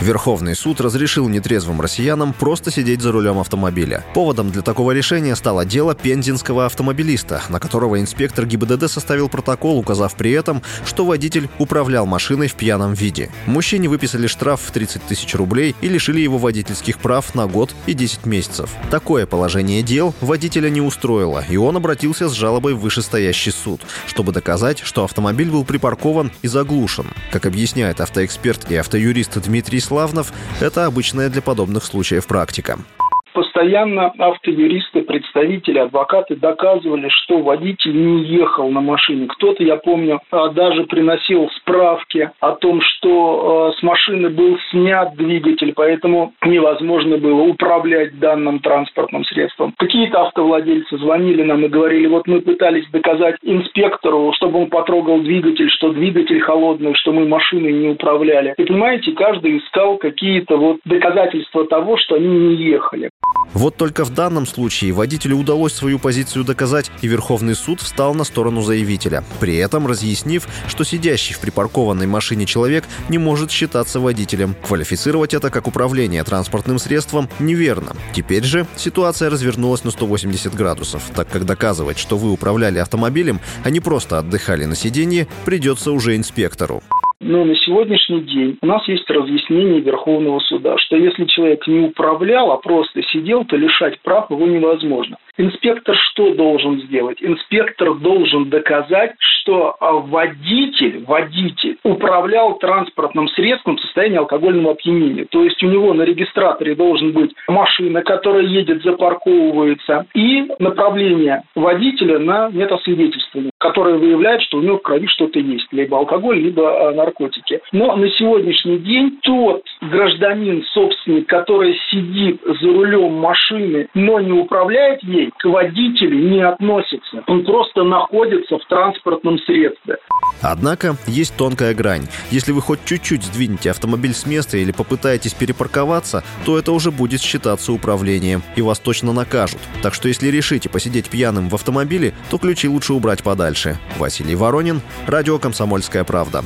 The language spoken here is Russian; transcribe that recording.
Верховный суд разрешил нетрезвым россиянам просто сидеть за рулем автомобиля. Поводом для такого решения стало дело пензенского автомобилиста, на которого инспектор ГИБДД составил протокол, указав при этом, что водитель управлял машиной в пьяном виде. Мужчине выписали штраф в 30 тысяч рублей и лишили его водительских прав на год и 10 месяцев. Такое положение дел водителя не устроило, и он обратился с жалобой в вышестоящий суд, чтобы доказать, что автомобиль был припаркован и заглушен. Как объясняет автоэксперт и автоюрист Дмитрий Славнов, это обычная для подобных случаев практика. Постоянно автоюристы, представители, адвокаты доказывали, что водитель не ехал на машине. Кто-то, я помню, а, даже приносил справки о том, что а, с машины был снят двигатель, поэтому невозможно было управлять данным транспортным средством. Какие-то автовладельцы звонили нам и говорили, вот мы пытались доказать инспектору, чтобы он потрогал двигатель, что двигатель холодный, что мы машиной не управляли. И понимаете, каждый искал какие-то вот доказательства того, что они не ехали. Вот только в данном случае водителю удалось свою позицию доказать, и Верховный суд встал на сторону заявителя, при этом разъяснив, что сидящий в припаркованной машине человек не может считаться водителем. Квалифицировать это как управление транспортным средством неверно. Теперь же ситуация развернулась на 180 градусов, так как доказывать, что вы управляли автомобилем, а не просто отдыхали на сиденье, придется уже инспектору. Но на сегодняшний день у нас есть разъяснение Верховного суда, что если человек не управлял, а просто сидел, то лишать прав его невозможно. Инспектор что должен сделать? Инспектор должен доказать, что а, водитель, водитель управлял транспортным средством в состоянии алкогольного опьянения. То есть у него на регистраторе должен быть машина, которая едет, запарковывается, и направление водителя на метасвидетельствование, которое выявляет, что у него в крови что-то есть, либо алкоголь, либо а, наркотики. Но на сегодняшний день тот гражданин, собственник, который сидит за рулем машины, но не управляет ей, к водителю не относится. Он просто находится в транспортном средстве. Однако есть тонкая грань. Если вы хоть чуть-чуть сдвинете автомобиль с места или попытаетесь перепарковаться, то это уже будет считаться управлением, и вас точно накажут. Так что если решите посидеть пьяным в автомобиле, то ключи лучше убрать подальше. Василий Воронин, Радио «Комсомольская правда».